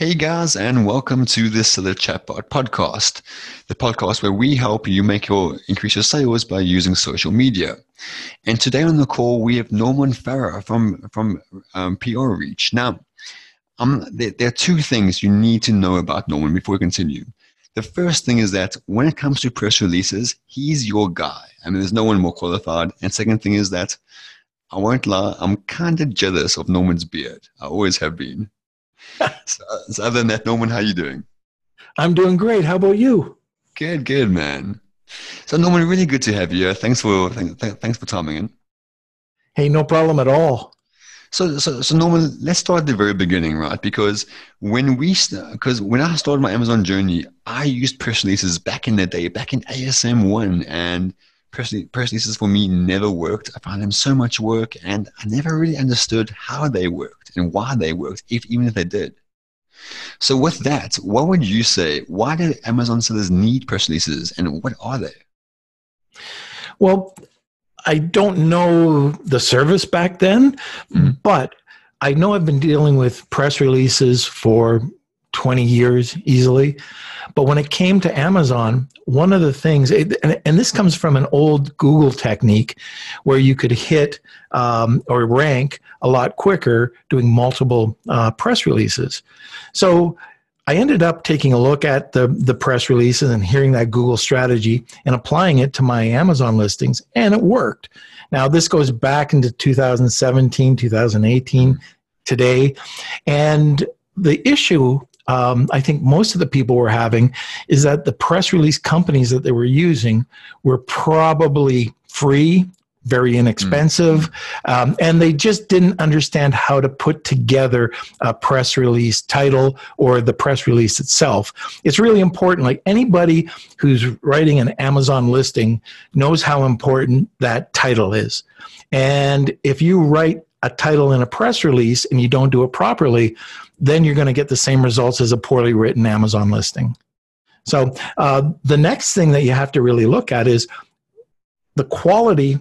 Hey guys, and welcome to the Seller Chatbot podcast, the podcast where we help you make your increase your sales by using social media. And today on the call we have Norman Farah from from um, PR Reach. Now, um, there, there, are two things you need to know about Norman before we continue. The first thing is that when it comes to press releases, he's your guy. I mean, there's no one more qualified. And second thing is that I won't lie, I'm kind of jealous of Norman's beard. I always have been so, so, other than that, Norman, how you doing? I'm doing great. How about you? Good, good, man. So, Norman, really good to have you. Thanks for th- th- thanks for timing in. Hey, no problem at all. So, so, so Norman, let's start at the very beginning, right? Because when we, because when I started my Amazon journey, I used press releases back in the day, back in ASM one, and press, press releases for me never worked. I found them so much work, and I never really understood how they worked and why they worked, if even if they did. So, with that, what would you say? Why do Amazon sellers need press releases, and what are they? Well, I don't know the service back then, mm-hmm. but I know I've been dealing with press releases for 20 years easily. But when it came to Amazon, one of the things, and, and this comes from an old Google technique where you could hit um, or rank a lot quicker doing multiple uh, press releases. So I ended up taking a look at the, the press releases and hearing that Google strategy and applying it to my Amazon listings, and it worked. Now, this goes back into 2017, 2018, today. And the issue um, I think most of the people were having is that the press release companies that they were using were probably free very inexpensive, mm. um, and they just didn't understand how to put together a press release title or the press release itself. It's really important. Like anybody who's writing an Amazon listing knows how important that title is. And if you write a title in a press release and you don't do it properly, then you're going to get the same results as a poorly written Amazon listing. So uh, the next thing that you have to really look at is the quality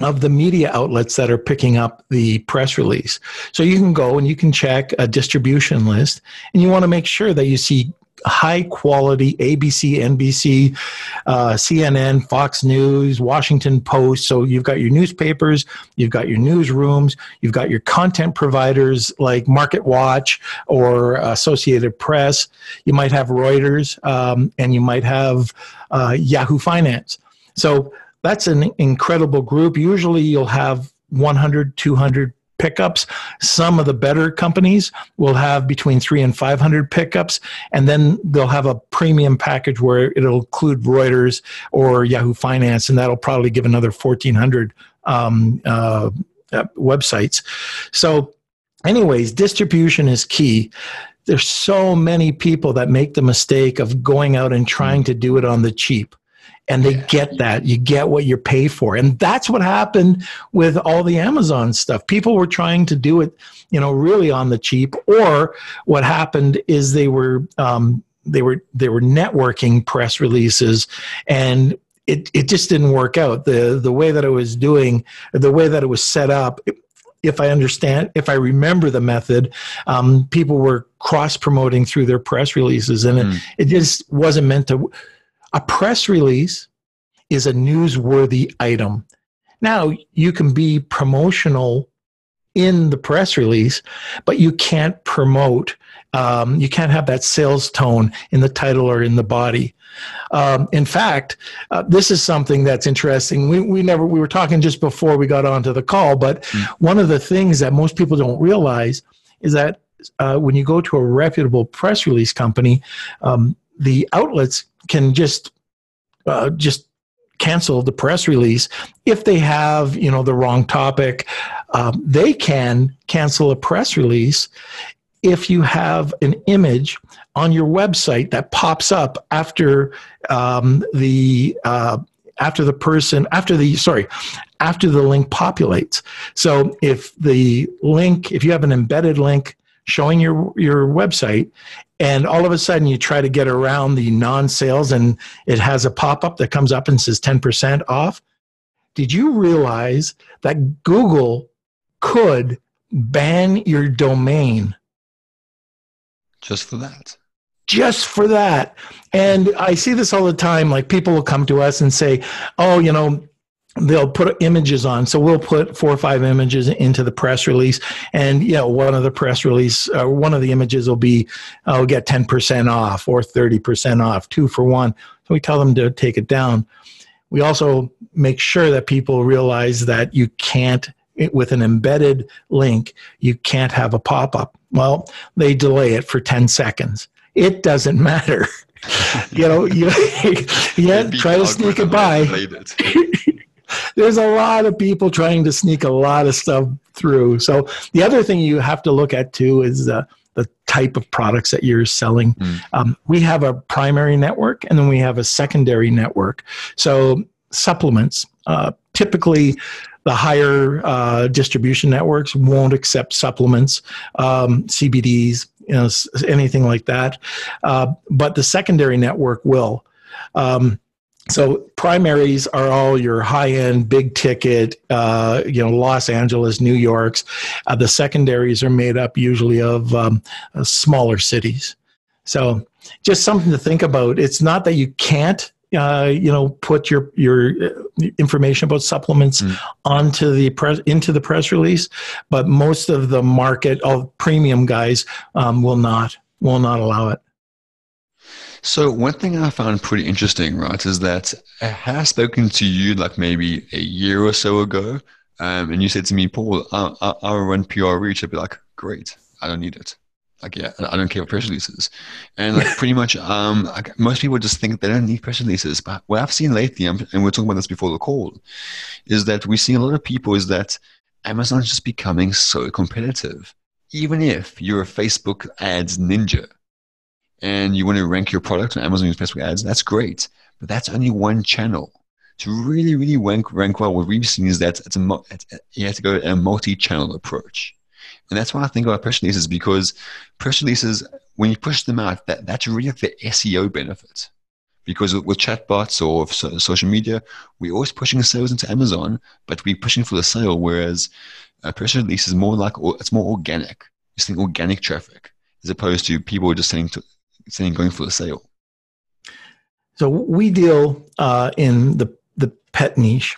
of the media outlets that are picking up the press release. So you can go and you can check a distribution list and you want to make sure that you see high quality ABC, NBC, uh, CNN, Fox News, Washington Post. So you've got your newspapers, you've got your newsrooms, you've got your content providers like Market Watch or Associated Press. You might have Reuters um, and you might have uh, Yahoo Finance. So that's an incredible group. Usually you'll have 100, 200 pickups. Some of the better companies will have between three and 500 pickups, and then they'll have a premium package where it'll include Reuters or Yahoo Finance, and that'll probably give another 1,400 um, uh, uh, websites. So, anyways, distribution is key. There's so many people that make the mistake of going out and trying to do it on the cheap and they get that you get what you pay for and that's what happened with all the amazon stuff people were trying to do it you know really on the cheap or what happened is they were um, they were they were networking press releases and it, it just didn't work out the the way that it was doing the way that it was set up if I understand, if I remember the method, um, people were cross promoting through their press releases, and mm. it, it just wasn't meant to. A press release is a newsworthy item. Now, you can be promotional in the press release, but you can't promote, um, you can't have that sales tone in the title or in the body. Um, in fact, uh, this is something that's interesting. We, we never, we were talking just before we got onto the call, but mm. one of the things that most people don't realize is that uh, when you go to a reputable press release company, um, the outlets can just uh, just cancel the press release if they have you know the wrong topic. Um, they can cancel a press release if you have an image on your website that pops up after um, the uh, after the person after the sorry after the link populates. So if the link if you have an embedded link showing your your website and all of a sudden you try to get around the non-sales and it has a pop-up that comes up and says 10% off did you realize that google could ban your domain Just for that. Just for that. And I see this all the time. Like people will come to us and say, oh, you know, they'll put images on. So we'll put four or five images into the press release. And you know one of the press release uh, one of the images will be i'll oh, get 10% off or 30% off two for one. So we tell them to take it down. We also make sure that people realize that you can't with an embedded link you can't have a pop-up. Well they delay it for 10 seconds. It doesn't matter. You know you yeah try to sneak it by there's a lot of people trying to sneak a lot of stuff through. So the other thing you have to look at too is uh, the type of products that you're selling. Mm. Um, we have a primary network and then we have a secondary network. So supplements, uh, typically the higher uh, distribution networks won't accept supplements, um, CBDs, you know, anything like that. Uh, but the secondary network will. Um, so primaries are all your high-end, big ticket, uh, you know, Los Angeles, New York's. Uh, the secondaries are made up usually of um, uh, smaller cities. So just something to think about. It's not that you can't, uh, you know, put your your uh, information about supplements mm. onto the press into the press release, but most of the market, of premium guys, um, will not will not allow it. So one thing I found pretty interesting, right, is that I have spoken to you like maybe a year or so ago, um, and you said to me, Paul, I, I, I'll run PR reach. I'd be like, great, I don't need it. Like, yeah, I don't care for press releases. And like pretty much, um, like, most people just think they don't need press releases. But what I've seen lately, and we're talking about this before the call, is that we're seeing a lot of people is that Amazon's just becoming so competitive. Even if you're a Facebook ads ninja, and you want to rank your product on Amazon with Facebook ads, that's great. But that's only one channel. To really, really rank, rank well, what we've seen is that it's a, it's, you have to go a multi-channel approach. And that's why I think about press releases because press releases, when you push them out, that, that's really the SEO benefit. Because with chatbots or social media, we're always pushing sales into Amazon, but we're pushing for the sale. Whereas a press release is more like it's more organic. It's think organic traffic as opposed to people just saying to, saying going for sale? So we deal uh, in the the pet niche,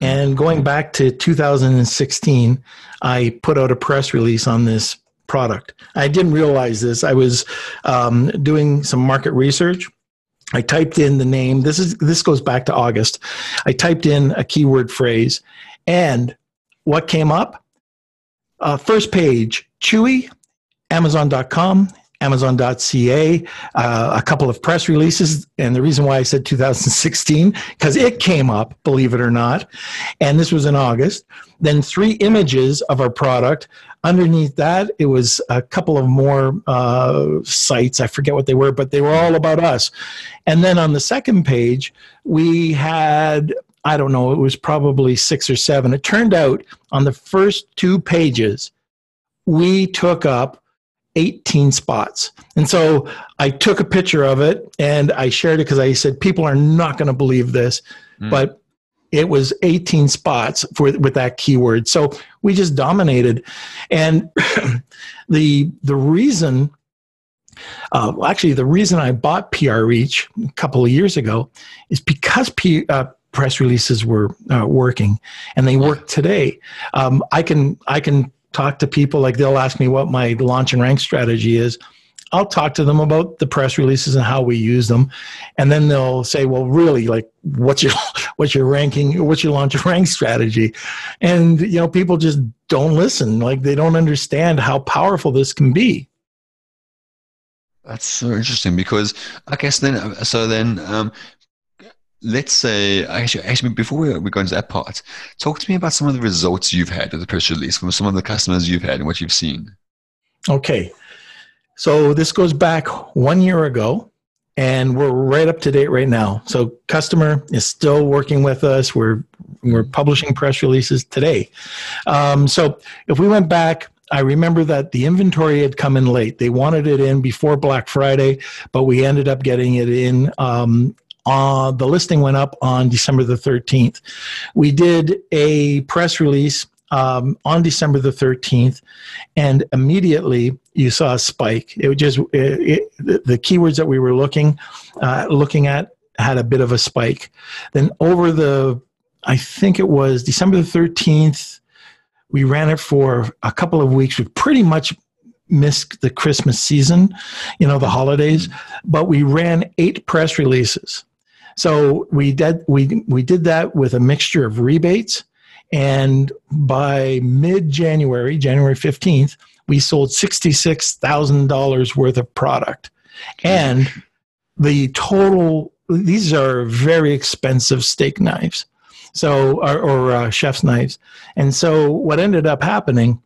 and going back to 2016, I put out a press release on this product. I didn't realize this. I was um, doing some market research. I typed in the name. This is this goes back to August. I typed in a keyword phrase, and what came up? Uh, first page: Chewy, Amazon.com, Amazon.ca, uh, a couple of press releases. And the reason why I said 2016, because it came up, believe it or not. And this was in August. Then three images of our product. Underneath that, it was a couple of more uh, sites. I forget what they were, but they were all about us. And then on the second page, we had I don't know, it was probably six or seven. It turned out on the first two pages, we took up 18 spots. And so I took a picture of it and I shared it because I said, people are not going to believe this. Mm. But it was 18 spots for with that keyword. So we just dominated. And the the reason uh, actually, the reason I bought PR Reach a couple of years ago is because P, uh, press releases were uh, working, and they work today. Um, I can I can talk to people like they'll ask me what my launch and rank strategy is. I'll talk to them about the press releases and how we use them. And then they'll say well really like what's your what's your ranking what's your launch and rank strategy? And you know people just don't listen. Like they don't understand how powerful this can be. That's so interesting because I guess then, so then, um, let's say actually, actually before we, we go into that part talk to me about some of the results you've had with the press release from some of the customers you've had and what you've seen. Okay. So this goes back one year ago and we're right up to date right now. So customer is still working with us. We're we're publishing press releases today. Um, so if we went back I remember that the inventory had come in late. They wanted it in before Black Friday, but we ended up getting it in um, uh, the listing went up on December the 13th. We did a press release um, on December the 13th, and immediately you saw a spike. It just it, it, the keywords that we were looking uh, looking at had a bit of a spike. Then over the, I think it was December the 13th, we ran it for a couple of weeks. We pretty much missed the Christmas season, you know, the holidays, but we ran eight press releases. So we did we we did that with a mixture of rebates, and by mid January, January fifteenth, we sold sixty six thousand dollars worth of product, and the total. These are very expensive steak knives, so or, or uh, chef's knives, and so what ended up happening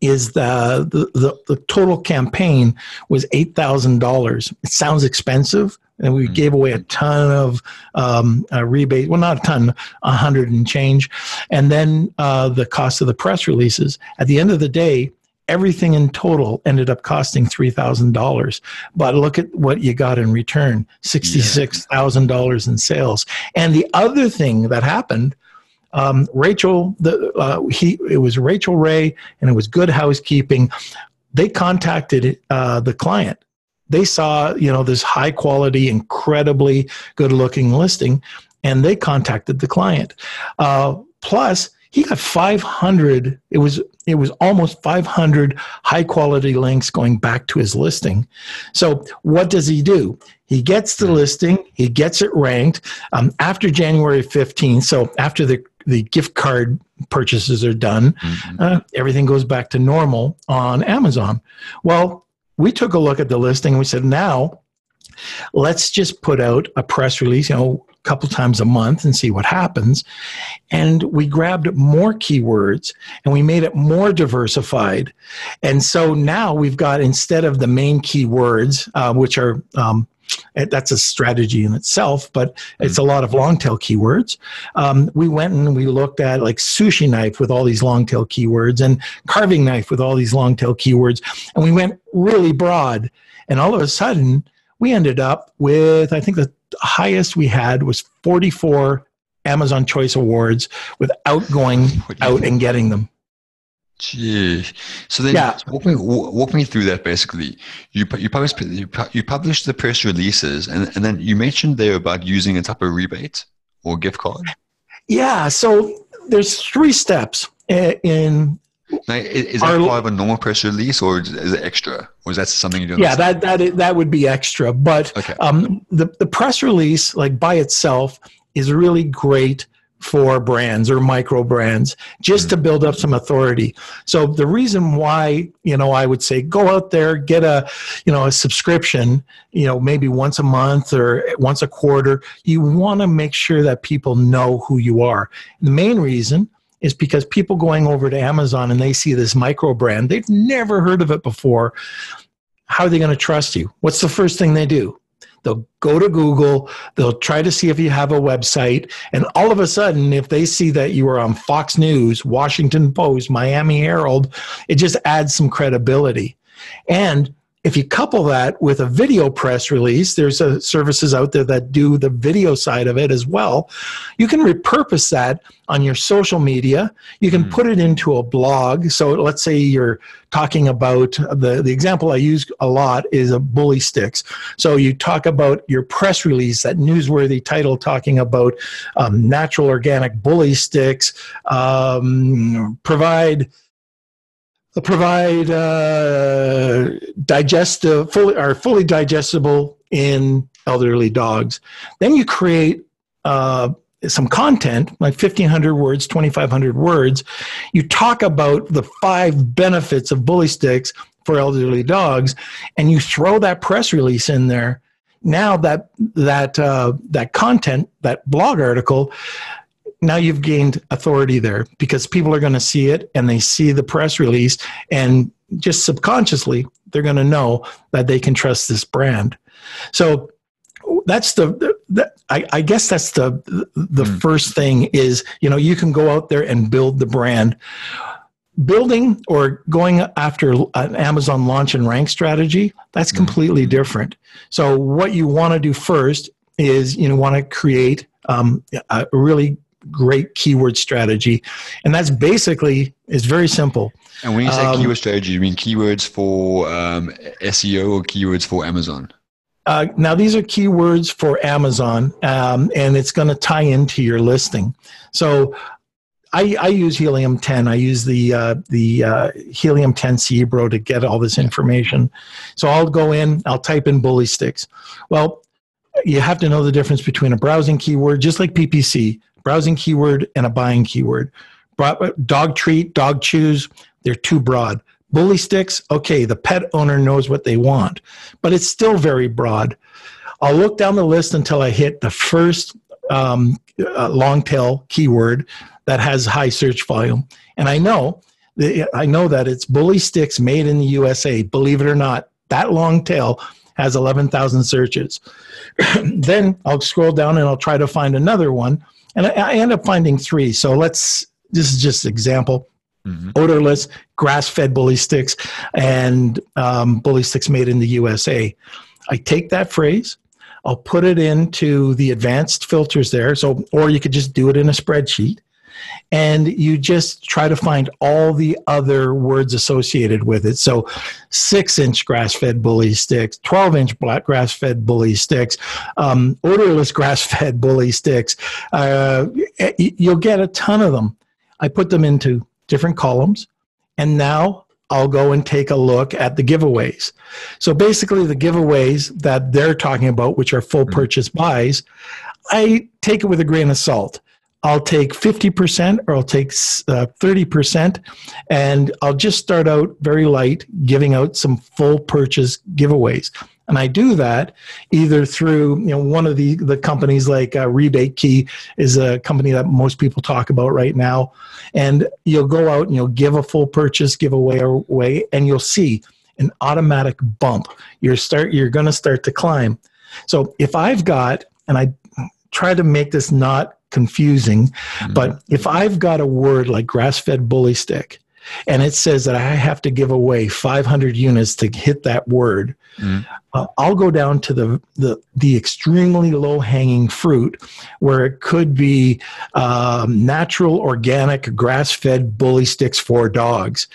is the, the, the, the total campaign was $8,000. It sounds expensive. And we mm-hmm. gave away a ton of um, rebate. Well, not a ton, a hundred and change. And then uh, the cost of the press releases. At the end of the day, everything in total ended up costing $3,000. But look at what you got in return $66,000 in sales. And the other thing that happened um, Rachael, the, uh, he, it was Rachael Ray, and it was Good Housekeeping. They contacted uh, the client. They saw, you know, this high quality, incredibly good looking listing, and they contacted the client. Uh, plus, he got 500. It was it was almost 500 high quality links going back to his listing. So what does he do? He gets the listing, he gets it ranked um, after January 15th. So after the the gift card purchases are done, mm-hmm. uh, everything goes back to normal on Amazon. Well, we took a look at the listing and we said, now let's just put out a press release, you know, a couple times a month and see what happens. And we grabbed more keywords and we made it more diversified. And so now we've got, instead of the main keywords, uh, which are um, that's a strategy in itself, but it's a lot of long tail keywords. Um, we went and we looked at like sushi knife with all these long tail keywords and carving knife with all these long tail keywords. And we went really broad. And all of a sudden, we ended up with, I think the highest we had was 44 Amazon Choice Awards without going out and getting them. Gee. So then, yeah. walk me walk me through that. Basically, you you published you, you published the press releases, and and then you mentioned there about using a type of rebate or gift card. Yeah. So there's three steps in. Now, is that part of a normal press release, or is it extra, or is that something you do? Yeah, that that that would be extra. But okay. um, the the press release, like by itself, is really great for brands or micro brands just to mm. build up some authority. So the reason why, you know, I would say go out there, get a, you know, a subscription, you know, maybe once a month or once a quarter. You want to make sure that people know who you are. The main reason is because people going over to Amazon and they see this micro brand, they've never heard of it before. How are they going to trust you? What's the first thing they do? They'll go to Google, they'll try to see if you have a website, and all of a sudden, if they see that you are on Fox News, Washington Post, Miami Herald, it just adds some credibility. And if you couple that with a video press release, there's a, services out there that do the video side of it as well. You can repurpose that on your social media. You can mm. put it into a blog. So let's say you're talking about the, the example I use a lot is a bully sticks. So you talk about your press release, that newsworthy title talking about um, natural organic bully sticks, um, provide provide uh, digestive, fully are fully digestible in elderly dogs. Then you create uh, some content, like 1,500 words, 2,500 words. You talk about the five benefits of bully sticks for elderly dogs, and you throw that press release in there. Now that that uh, that content, that blog article, now you've gained authority there because people are going to see it and they see the press release and just subconsciously they're going to know that they can trust this brand so that's the, the I, I, guess that's the the mm. first thing is you know you can go out there and build the brand building or going after an amazon launch and rank strategy that's hmm. completely mm. different so what you want to do first is you know want to create um, a really great keyword strategy, and that's basically it's very simple. And when you say um, keyword strategy, you mean keywords for um, SEO or keywords for Amazon? Uh, now, these are keywords for Amazon, um, and it's going to tie into your listing. So, I, I, use Helium 10. I use the uh, the uh, Helium 10 Cerebro to get all this information. So I'll go in, I'll type in bully sticks. Well, you have to know the difference between a browsing keyword, just like PPC, browsing keyword, and a buying keyword. Dog treat, dog chews, they're too broad. Bully sticks, okay, the pet owner knows what they want, but it's still very broad. I'll look down the list until I hit the first um, uh, long tail keyword that has high search volume, and I know I know that it's bully sticks made in the USA. Believe it or not, that long tail has 11,000 searches. then I'll scroll down and I'll try to find another one, and I, I end up finding three. So let's. This is just an example mm-hmm. odorless, grass fed bully sticks, and um, bully sticks made in the USA. I take that phrase, I'll put it into the advanced filters there. So, or you could just do it in a spreadsheet and you just try to find all the other words associated with it. So, six inch grass fed bully sticks, 12 inch black grass fed bully sticks, um, odorless grass fed bully sticks. Uh, you'll get a ton of them. I put them into different columns. And now I'll go and take a look at the giveaways. So basically, the giveaways that they're talking about, which are full mm-hmm. purchase buys, I take it with a grain of salt. I'll take 50% or I'll take uh, 30%, and I'll just start out very light, giving out some full purchase giveaways. And I do that either through you know one of the the companies like uh, Rebate Key is a company that most people talk about right now, and you'll go out and you'll give a full purchase giveaway away, and you'll see an automatic bump. You're start you're going to start to climb. So if I've got and I try to make this not confusing, mm-hmm. but if I've got a word like grass-fed bully stick and it says that I have to give away 500 units to hit that word, mm. uh, I'll go down to the, the, the extremely low hanging fruit where it could be um, natural, organic, grass fed bully sticks for dogs.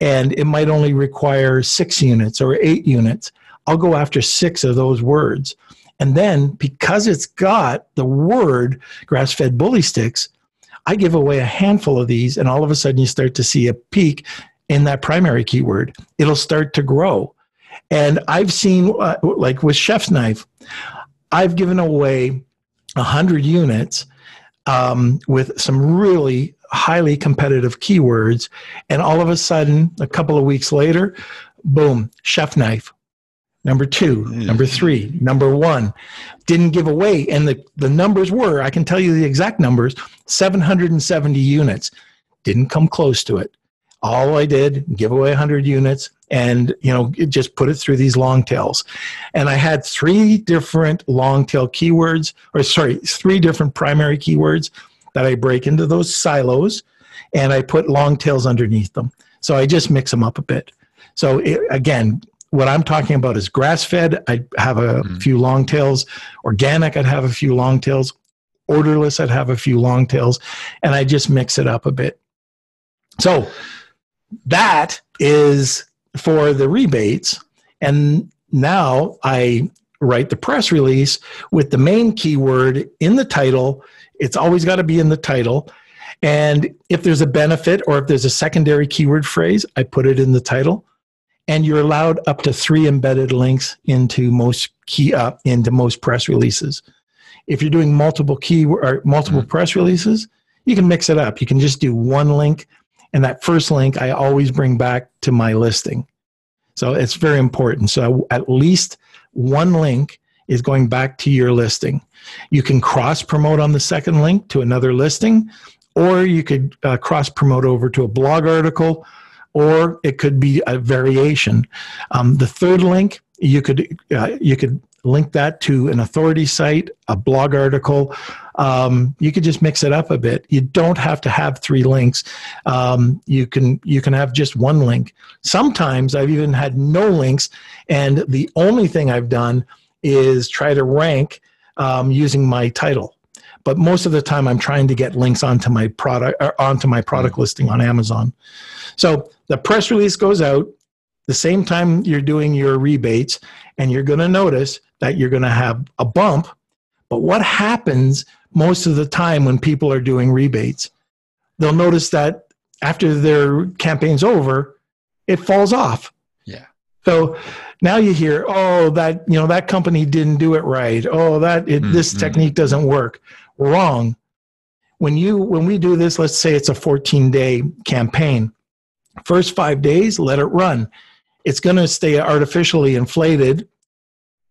And it might only require six units or eight units. I'll go after six of those words. And then because it's got the word grass fed bully sticks, I give away a handful of these, and all of a sudden you start to see a peak in that primary keyword. It'll start to grow. And I've seen, uh, like with Chef's Knife, I've given away 100 units um, with some really highly competitive keywords. And all of a sudden, a couple of weeks later, boom, Chef Knife, number two, mm. number three, number one. Didn't give away. And the, the numbers were, I can tell you the exact numbers 770 units. Didn't come close to it. All I did, give away 100 units and, you know, just put it through these long tails. And I had three different long tail keywords, or sorry, three different primary keywords that I break into those silos and I put long tails underneath them. So I just mix them up a bit. So it, again, what I'm talking about is grass fed. I'd have a mm-hmm. few long tails. Organic, I'd have a few long tails. Orderless, I'd have a few long tails. And I just mix it up a bit. So that is for the rebates. And now I write the press release with the main keyword in the title. It's always got to be in the title. And if there's a benefit or if there's a secondary keyword phrase, I put it in the title and you're allowed up to three embedded links into most key uh, into most press releases. If you're doing multiple key or multiple mm-hmm. press releases, you can mix it up. You can just do one link, and that first link I always bring back to my listing. So it's very important. So at least one link is going back to your listing. You can cross promote on the second link to another listing, or you could uh, cross promote over to a blog article or it could be a variation. Um, the third link, you could uh, you could link that to an authority site, a blog article. Um, you could just mix it up a bit. You don't have to have three links. Um, you can you can have just one link. Sometimes I've even had no links, and the only thing I've done is try to rank um, using my title. But most of the time I'm trying to get links onto my product or onto my product listing on Amazon. So the press release goes out the same time you're doing your rebates, and you're going to notice that you're going to have a bump. But what happens most of the time when people are doing rebates? They'll notice that after their campaign's over, it falls off. Yeah. So now you hear, oh, that you know that company didn't do it right. Oh, that it, mm-hmm. this technique doesn't work. Wrong. When you when we do this, let's say it's a 14 day campaign. First five days, let it run. It's going to stay artificially inflated,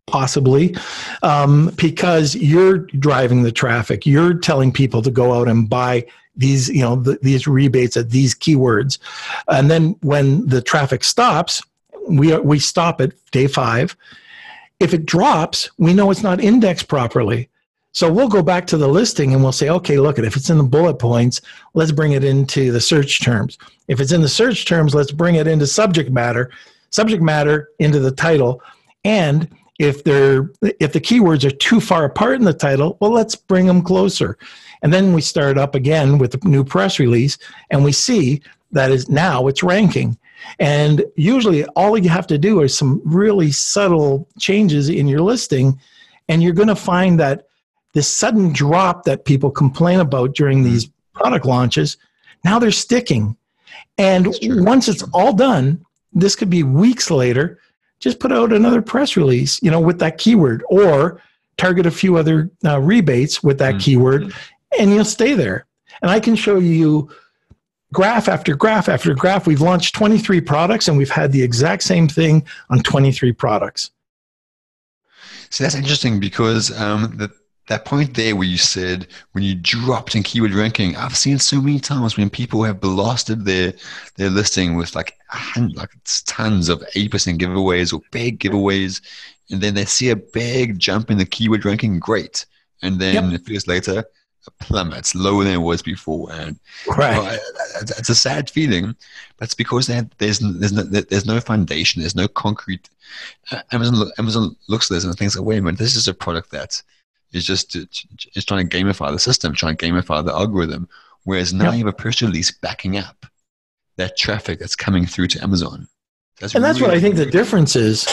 possibly, um, because you're driving the traffic. You're telling people to go out and buy these you know the, these rebates at these keywords and then when the traffic stops we we stop at day 5 if it drops we know it's not indexed properly so we'll go back to the listing and we'll say okay look at if it's in the bullet points let's bring it into the search terms. If it's in the search terms let's bring it into subject matter subject matter into the title. And if they're if the keywords are too far apart in the title well let's bring them closer. And then we start up again with the new press release, and we see that is now it's ranking. And usually, all you have to do is some really subtle changes in your listing, and you're going to find that this sudden drop that people complain about during these product launches, now they're sticking. And once it's all done, this could be weeks later, just put out another press release, you know, with that keyword, or target a few other uh, rebates with that mm-hmm. keyword and you'll stay there. And I can show you graph after graph after graph. We've launched 23 products and we've had the exact same thing on 23 products. So that's interesting because um, the, that point there where you said when you dropped in keyword ranking, I've seen so many times when people have blasted their their listing with like like tons of eight percent giveaways or big giveaways, and then they see a big jump in the keyword ranking, great, and then yep. a few years later a plummet lower than it was before. And right. it's a sad feeling, but it's because there's there's no, there's no foundation, there's no concrete. Uh, Amazon Amazon looks at this and thinks, oh, wait a minute, this is a product that is just is trying to gamify the system, trying to gamify the algorithm. Whereas now yep. you have a press release backing up that traffic that's coming through to Amazon. That's and that's what I think the difference is.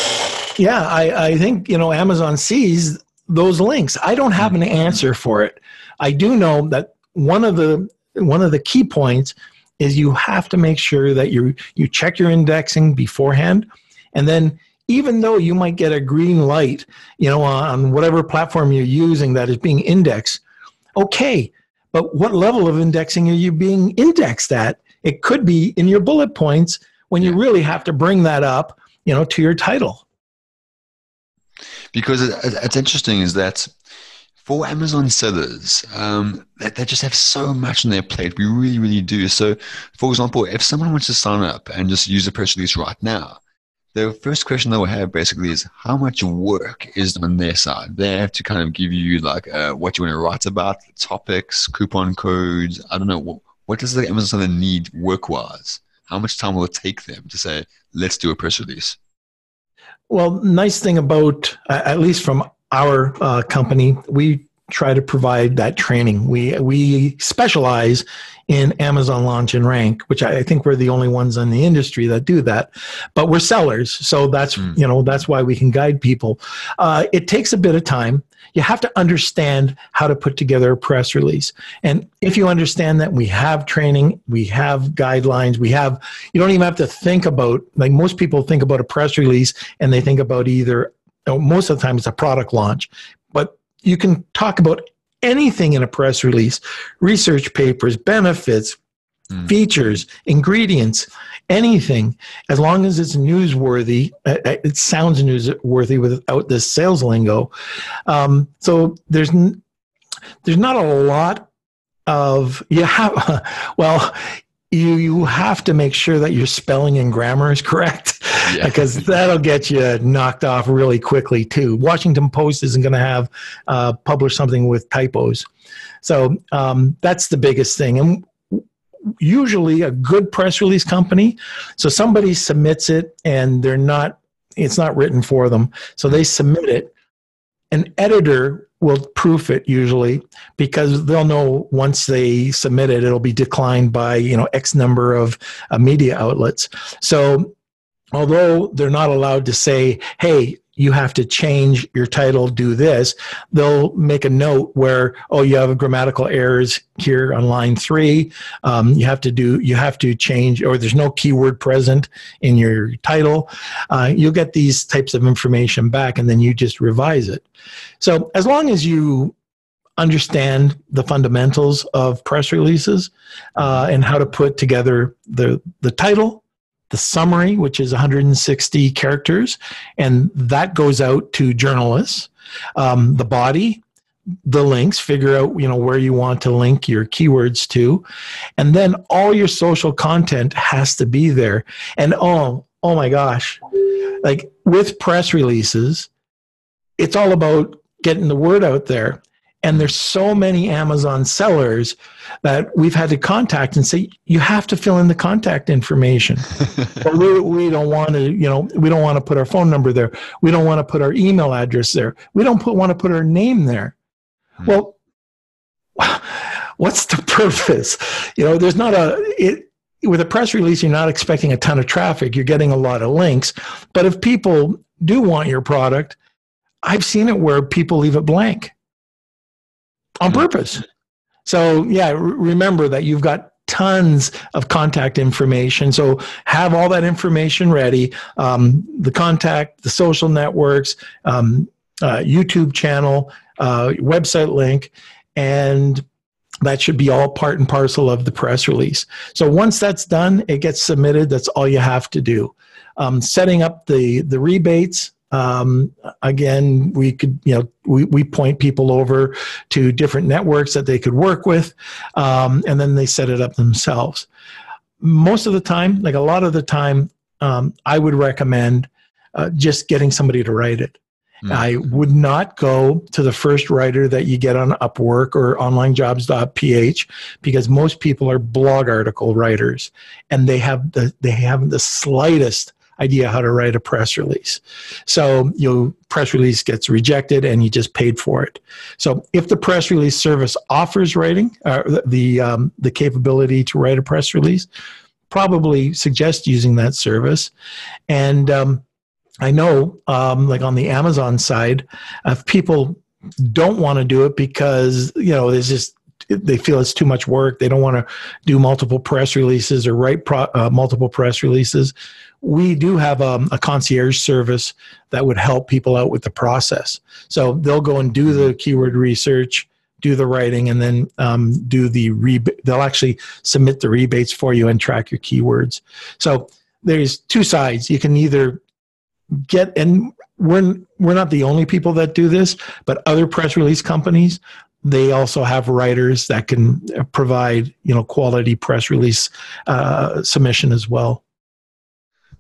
Yeah, I, I think you know Amazon sees those links. I don't have an mm-hmm. answer for it. I do know that one of the one of the key points is you have to make sure that you you check your indexing beforehand, and then even though you might get a green light, you know, on whatever platform you're using that is being indexed, okay, but what level of indexing are you being indexed at? It could be in your bullet points when you really have to bring that up, you know, to your title. Because it's interesting is that for Amazon sellers, um, they, they, just have so much on their plate. We really, really do. So, for example, if someone wants to sign up and just use a press release right now, the first question they will have basically is how much work is on their side? They have to kind of give you like uh, what you want to write about, topics, coupon codes. I don't know. What, what does the Amazon need work wise? How much time will it take them to say, let's do a press release? Well, nice thing about, at least from our uh, company, we try to provide that training. We we specialize in Amazon Launch and Rank, which I, think we're the only ones in the industry that do that. But we're sellers, so that's mm. you know that's why we can guide people. Uh, it takes a bit of time. You have to understand how to put together a press release, and if you understand that, we have training, we have guidelines, we have. You don't even have to think about like most people think about a press release, and they think about either most of the time it's a product launch, you can talk about anything in a press release research papers, benefits, mm. features, ingredients, anything, as long as it's newsworthy. Uh, uh, it sounds newsworthy without this sales lingo. Um, so there's n- there's not a lot of you have well you you have to make sure that your spelling and grammar is correct yeah. because that'll get you knocked off really quickly too. Washington Post isn't going to have uh, publish something with typos, so um, that's the biggest thing. And usually, a good press release company, so somebody submits it and they're not, it's not written for them, so they submit it. an editor will proof it usually because they'll know once they submit it it'll be declined by you know x number of uh, media outlets. So although they're not allowed to say hey you have to change your title do this. They'll make a note where oh you have grammatical errors here on line three. Um, you have to do you have to change or there's no keyword present in your title. Uh, you'll get these types of information back and then you just revise it. So as long as you understand the fundamentals of press releases uh, and how to put together the the title the summary, which is 160 characters, and that goes out to journalists. Um, the body, the links, figure out you know where you want to link your keywords to, and then all your social content has to be there. And oh, oh my gosh, like with press releases, it's all about getting the word out there. And there's so many Amazon sellers that we've had to contact and say, you have to fill in the contact information. we, we don't want to, you know, we don't want to put our phone number there. We don't want to put our email address there. We don't put, want to put our name there. Hmm. Well, what's the purpose? You know, there's not a, it, with a press release, you're not expecting a ton of traffic. You're getting a lot of links. But if people do want your product, I've seen it where people leave it blank on purpose. So, yeah, remember that you've got tons of contact information. So, have all that information ready um, the contact, the social networks, um, uh, YouTube channel, uh, website link, and that should be all part and parcel of the press release. So once that's done, it gets submitted. That's all you have to do. Um, setting up the the rebates um, again, we could, you know, we, we point people over to different networks that they could work with, um, and then they set it up themselves. Most of the time, like a lot of the time, um, I would recommend uh, just getting somebody to write it. Mm. I would not go to the first writer that you get on Upwork or onlinejobs.ph because most people are blog article writers and they have the they have the slightest idea how to write a press release. So your press release gets rejected and you just paid for it. So if the press release service offers writing, uh, the, um, the capability to write a press release, probably suggest using that service. And um, I know, um, like on the Amazon side, if people don't want to do it because you know there's just they feel it's too much work. They don't want to do multiple press releases or write pro, uh, multiple press releases. We do have um, a concierge service that would help people out with the process. So they'll go and do the keyword research, do the writing, and then um, do the rebate. They'll actually submit the rebates for you and track your keywords. So there's two sides. You can either get and we're we're not the only people that do this, but other press release companies they also have writers that can provide you know quality press release uh, submission as well.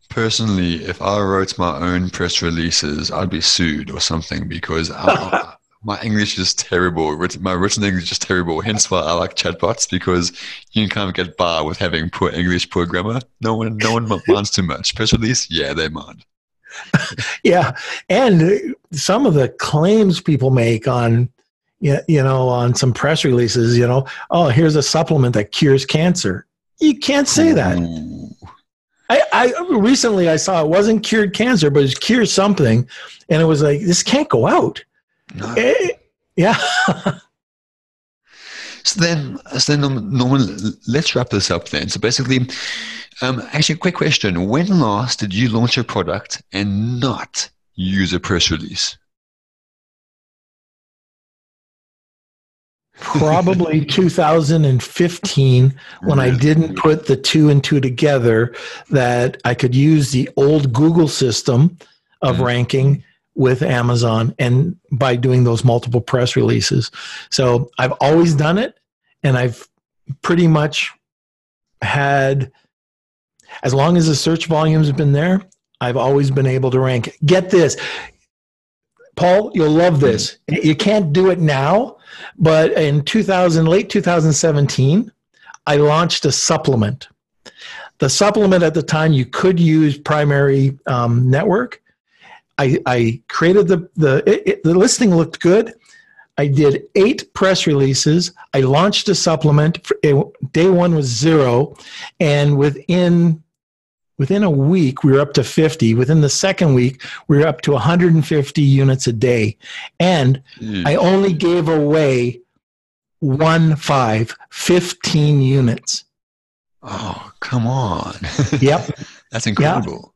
Personally if i wrote my own press releases i'd be sued or something because I, my english is terrible. My written english is terrible. Hence why i like chatbots because you can kind of get by with having poor english poor grammar no one no one minds too much. Press release? Yeah they mind. Yeah. And some of the claims people make on you know, on some press releases, you know, oh, here's a supplement that cures cancer. You can't say that. I, I recently I saw it wasn't cured cancer, but it cured something, and it was like this can't go out. No. Eh, yeah. so then, so then, Norman, let's wrap this up then. So basically, um, actually, a quick question: When last did you launch a product and not use a press release? Probably 2015 when I didn't put the two and two together that I could use the old Google system of mm-hmm. ranking with Amazon and by doing those multiple press releases. So I've always done it and I've pretty much had as long as the search volume's been there, I've always been able to rank. Get this. Paul, you'll love this. You can't do it now, but in 2000, late 2017, I launched a supplement. The supplement at the time, you could use primary um, network. I, I created the the it, it, the listing looked good. I did eight press releases. I launched a supplement. Day one was zero, and within within a week we were up to 50 within the second week we were up to 150 units a day. And mm. i only gave away one five 15 units. Oh come on. Yep. That's incredible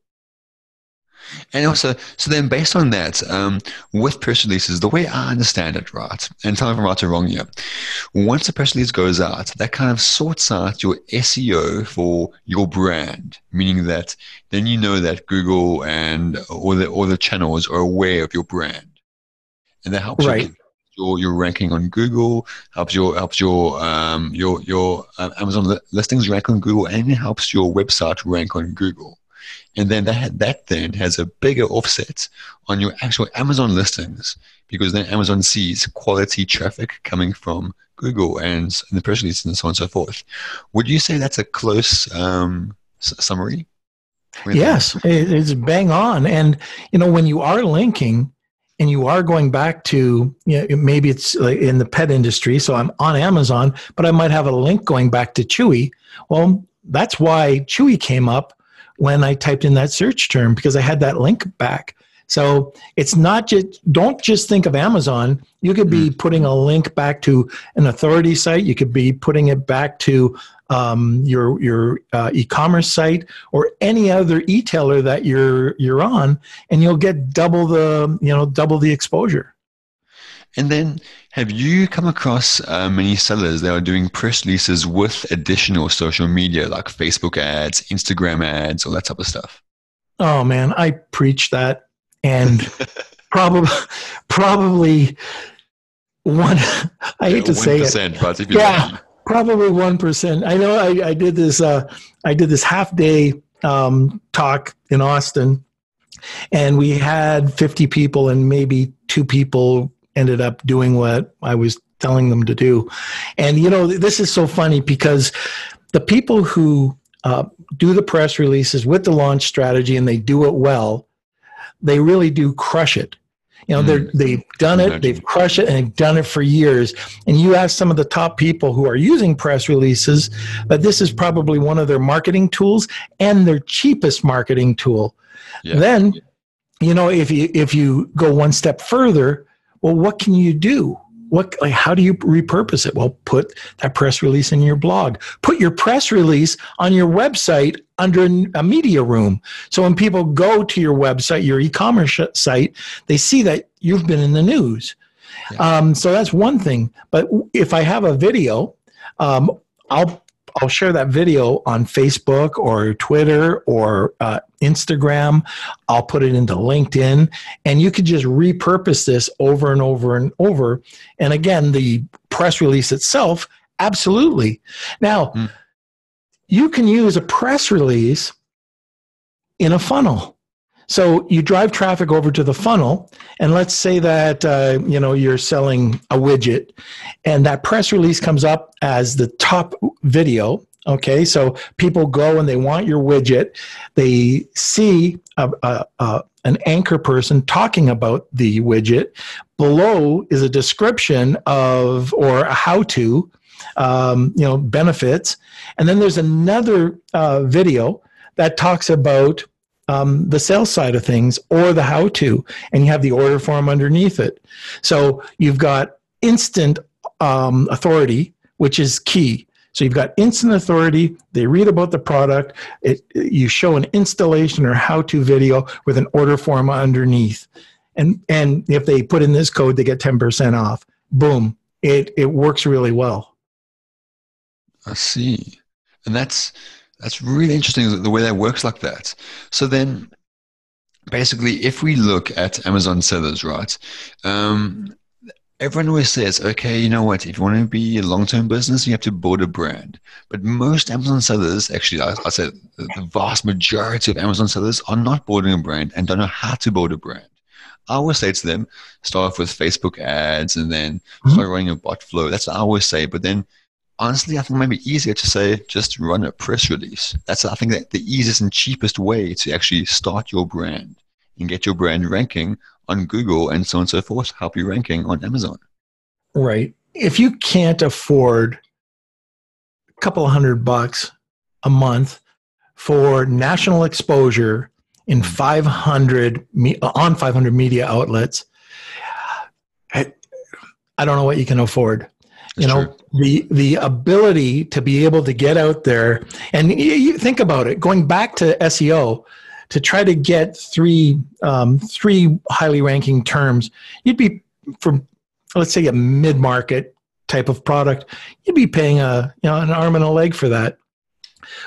and also, so then based on that, um, with press releases, the way I understand it, right, and tell me if I'm right or wrong here, once a press release goes out, that kind of sorts out your SEO for your brand, meaning that then you know that Google and all the, all the channels are aware of your brand. And that helps right. you your, your ranking on Google, helps your helps your um, your your uh, Amazon listings rank on Google, and it helps your website rank on Google and then that that then has a bigger offset on your actual Amazon listings because then Amazon sees quality traffic coming from Google and, and the press releases and so on and so forth. Would you say that's a close um, s- summary? Yes, it's bang on. And you know when you are linking and you are going back to you know, maybe it's in the pet industry, so I'm on Amazon, but I might have a link going back to Chewy. Well, that's why Chewy came up when I typed in that search term because I had that link back. So it's not just, don't just think of Amazon. You could be mm. putting a link back to an authority site. You could be putting it back to um, your, your uh, e-commerce site or any other e-tailer that you're, you're on and you'll get double the, you know, double the exposure. And then, have you come across uh, many sellers that are doing press releases with additional social media like Facebook ads, Instagram ads, all that type of stuff? Oh man, I preach that, and probably, probably one. I hate to say it, but yeah, probably one percent. I know. I, I did this. Uh, I did this half day um, talk in Austin, and we had fifty people, and maybe two people ended up doing what I was telling them to do. And, you know, this is so funny because the people who uh, do the press releases with the launch strategy and they do it well, they really do crush it. You know, mm. they're, they've done it, they've crushed it, and they've done it for years. And you ask some of the top people who are using press releases, but this is probably one of their marketing tools and their cheapest marketing tool. Yeah. Then, you know, if you if you go one step further, well, what can you do? What, like, how do you repurpose it? Well, put that press release in your blog. Put your press release on your website under a media room. So when people go to your website, your e-commerce site, they see that you've been in the news. Yeah. Um, so that's one thing. But if I have a video, um, I'll I'll share that video on Facebook or Twitter or uh, Instagram. I'll put it into LinkedIn, and you could just repurpose this over and over and over. And again, the press release itself, absolutely. Now, mm. you can use a press release in a funnel. So you drive traffic over to the funnel, and let's say that uh, you know you're selling a widget, and that press release comes up as the top video. Okay, so people go and they want your widget. They see a, a, a, an anchor person talking about the widget. Below is a description of or a how-to, um, you know, benefits, and then there's another uh, video that talks about um, the sales side of things or the how to, and you have the order form underneath it. So you've got instant um, authority, which is key. So you've got instant authority. They read about the product. It, you show an installation or how-to video with an order form underneath, and and if they put in this code, they get ten percent off. Boom! It it works really well. I see, and that's that's really interesting the way that works like that. So then, basically, if we look at Amazon sellers, right? Um, everyone always says, okay, you know what? If you want to be a long-term business, you have to build a brand. But most Amazon sellers, actually, I, I said the vast majority of Amazon sellers are not building a brand and don't know how to build a brand. I always say to them, start off with Facebook ads and then mm-hmm. start running a bot flow. That's what I always say. But then honestly, I think it might be easier to say just run a press release. That's I think that the easiest and cheapest way to actually start your brand and get your brand ranking on Google and so on and so forth, help you ranking on Amazon. Right. If you can't afford a couple hundred bucks a month for national exposure in Hmm. 500 on 500 media outlets, I don't know what you can afford. You That's know true. the the ability to be able to get out there and you, you think about it going back to seo to try to get three um, three highly ranking terms you'd be from let's say a mid-market type of product you'd be paying a you know an arm and a leg for that.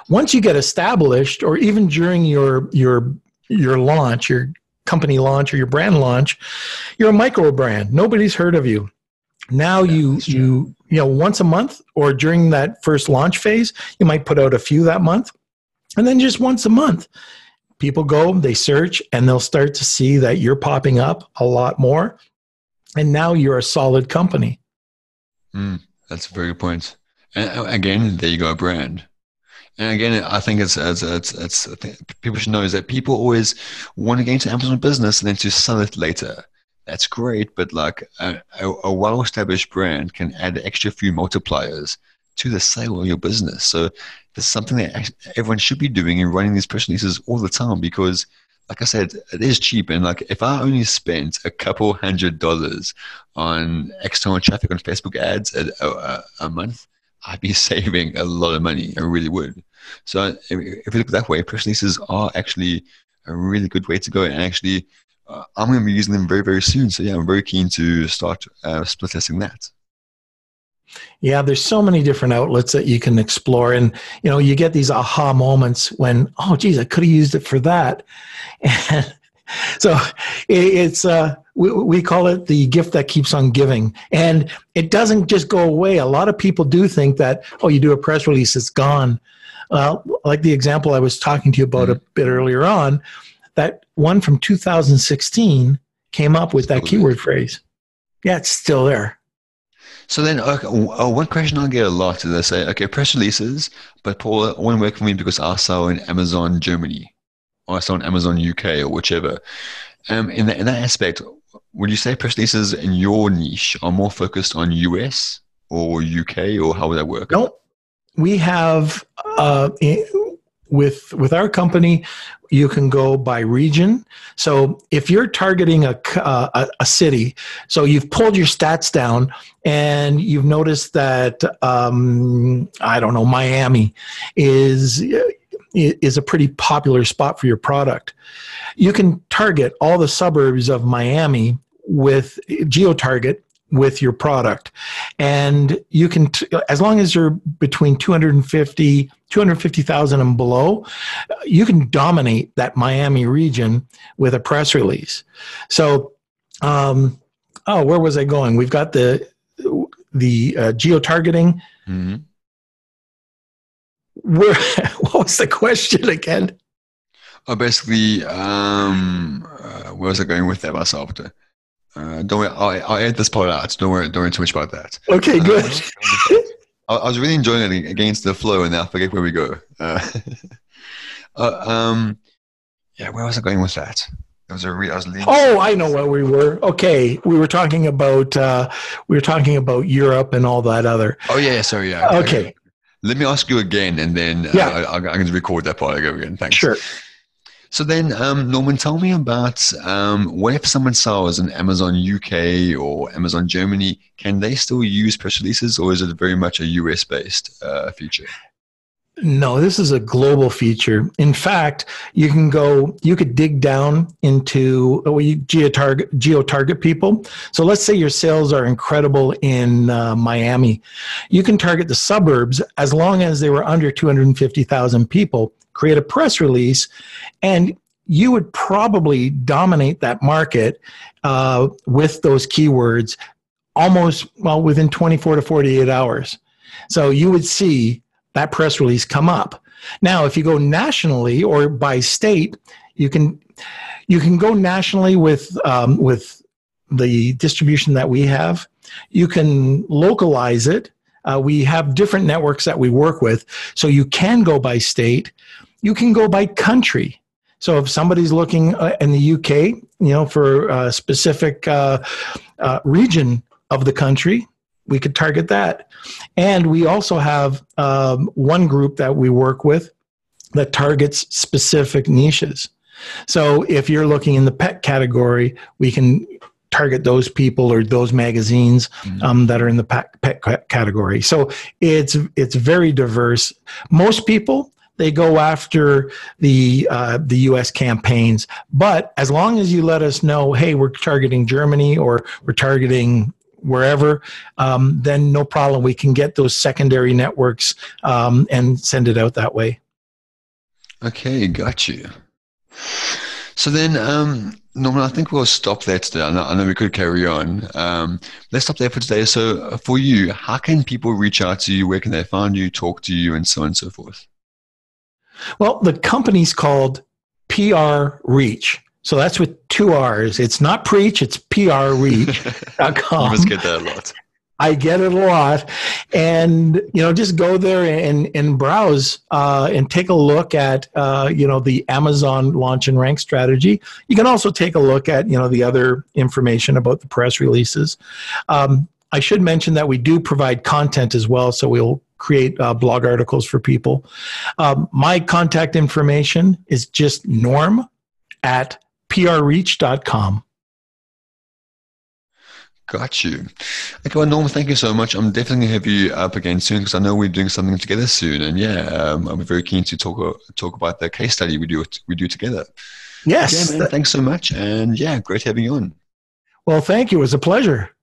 Once you get established or even during your your your launch your company launch or your brand launch you're a micro brand. Nobody's heard of you now Yeah, you you you know once a month or during that first launch phase you might put out a few that month and then just once a month people go they search and they'll start to see that you're popping up a lot more and now you're a solid company Mm, that's a very good point. And again, there you go, a brand. And again, I think it's, it's, it's, it's I think people should know is that people always want to get into Amazon business and then to sell it later. That's great, but like a, a, a well-established brand can add extra few multipliers to the sale of your business. So there's something that everyone should be doing and running these press releases all the time because, like I said, it is cheap. And like if I only spent a couple hundred dollars on external traffic on Facebook ads a, a, a month, I'd be saving a lot of money. I really would. So if you look that way, press releases are actually a really good way to go. And actually, uh, I'm going to be using them very, very soon. So yeah, I'm very keen to start uh, split testing that. Yeah, there's so many different outlets that you can explore, and you know, you get these aha moments when, oh, geez, I could have used it for that. And so it, it's uh, we, we call it the gift that keeps on giving, and it doesn't just go away. A lot of people do think that, oh, you do a press release, it's gone. Uh, like the example I was talking to you about a bit earlier on, that one from 2016 came up with that there. keyword phrase. Yeah, it's still there. So then, okay, uh, one question I get a lot is they say, okay, press releases, but Paul, it won't work for me because I sell in Amazon Germany or I sell in Amazon UK or whichever. Um, in, that, in that aspect, would you say press releases in your niche are more focused on US or UK or how would that work? No, we have uh, i- with with our company. You can go by region. So if you're targeting a, uh, a a city, so you've pulled your stats down and you've noticed that um, I don't know Miami is is a pretty popular spot for your product. You can target all the suburbs of Miami with geo target with your product. And you can t- as long as you're between 250 250,000 and below you can dominate that Miami region with a press release. So um oh where was I going? We've got the the uh, geo targeting Mhm. where what was the question again? Oh, basically, um, uh, where was I going with that? Myself? Uh, don't worry, I'll, I'll edit this part out. Don't worry, don't worry too much about that. okay Uh, good I, I was really enjoying it against the flow, and now I forget where we go. Uh, uh, um, yeah, where was I going with that? It was a re- I was leading. Oh, I know where we were. Okay, we were talking about uh, we were talking about Europe and all that other. Oh yeah, sorry. Yeah. Okay, Let me ask you again, and then uh, Yeah. I, I, I'm going to record that part again. Thanks. sure. So then, um, Norman, tell me about um, what if someone sells in Amazon UK or Amazon Germany? Can they still use press releases, or is it very much a US based uh, feature? No, this is a global feature. In fact, you can go, you could dig down into well, you geo target geo target people. So let's say your sales are incredible in uh, Miami, you can target the suburbs as long as they were under two hundred fifty thousand people. Create a press release, and you would probably dominate that market uh, with those keywords almost well within 24 to 48 hours. So you would see that press release come up. Now if you go nationally or by state you can you can go nationally with um, with the distribution that we have. You can localize it uh, we have different networks that we work with so you can go by state you can go by country So if somebody's looking uh, in the UK, you know, for a specific uh, uh, region of the country, we could target that. And we also have um, one group that we work with that targets specific niches. So if you're looking in the pet category, we can target those people or those magazines mm-hmm. um, that are in the pet, pet category. So it's it's very diverse. Most people they go after the uh, the U.S. campaigns, but as long as you let us know, hey, we're targeting Germany or we're targeting wherever, um, then no problem. We can get those secondary networks um, and send it out that way. Okay, got you. So then, um, Norman, I think we'll stop there today. I know, I know we could carry on. Um, let's stop there for today. So, uh, for you, how can people reach out to you? Where can they find you, talk to you, and so on and so forth? Well, the company's called PR Reach. So that's with two R's. It's not preach, it's prreach.com. you must get that a lot. I get it a lot. And, you know, just go there and, and browse uh, and take a look at, uh, you know, the Amazon launch and rank strategy. You can also take a look at, you know, the other information about the press releases. Um, I should mention that we do provide content as well. So we'll create uh, blog articles for people. Um, my contact information is just norm at prreach.com. Got you. Okay, well, Norm, thank you so much. I'm definitely going to have you up again soon because I know we're doing something together soon. And yeah, um, I'm very keen to talk uh, talk about the case study we do we do together. Yes. Yeah, man, thanks so much. And yeah, great having you on. Well, thank you. It was a pleasure.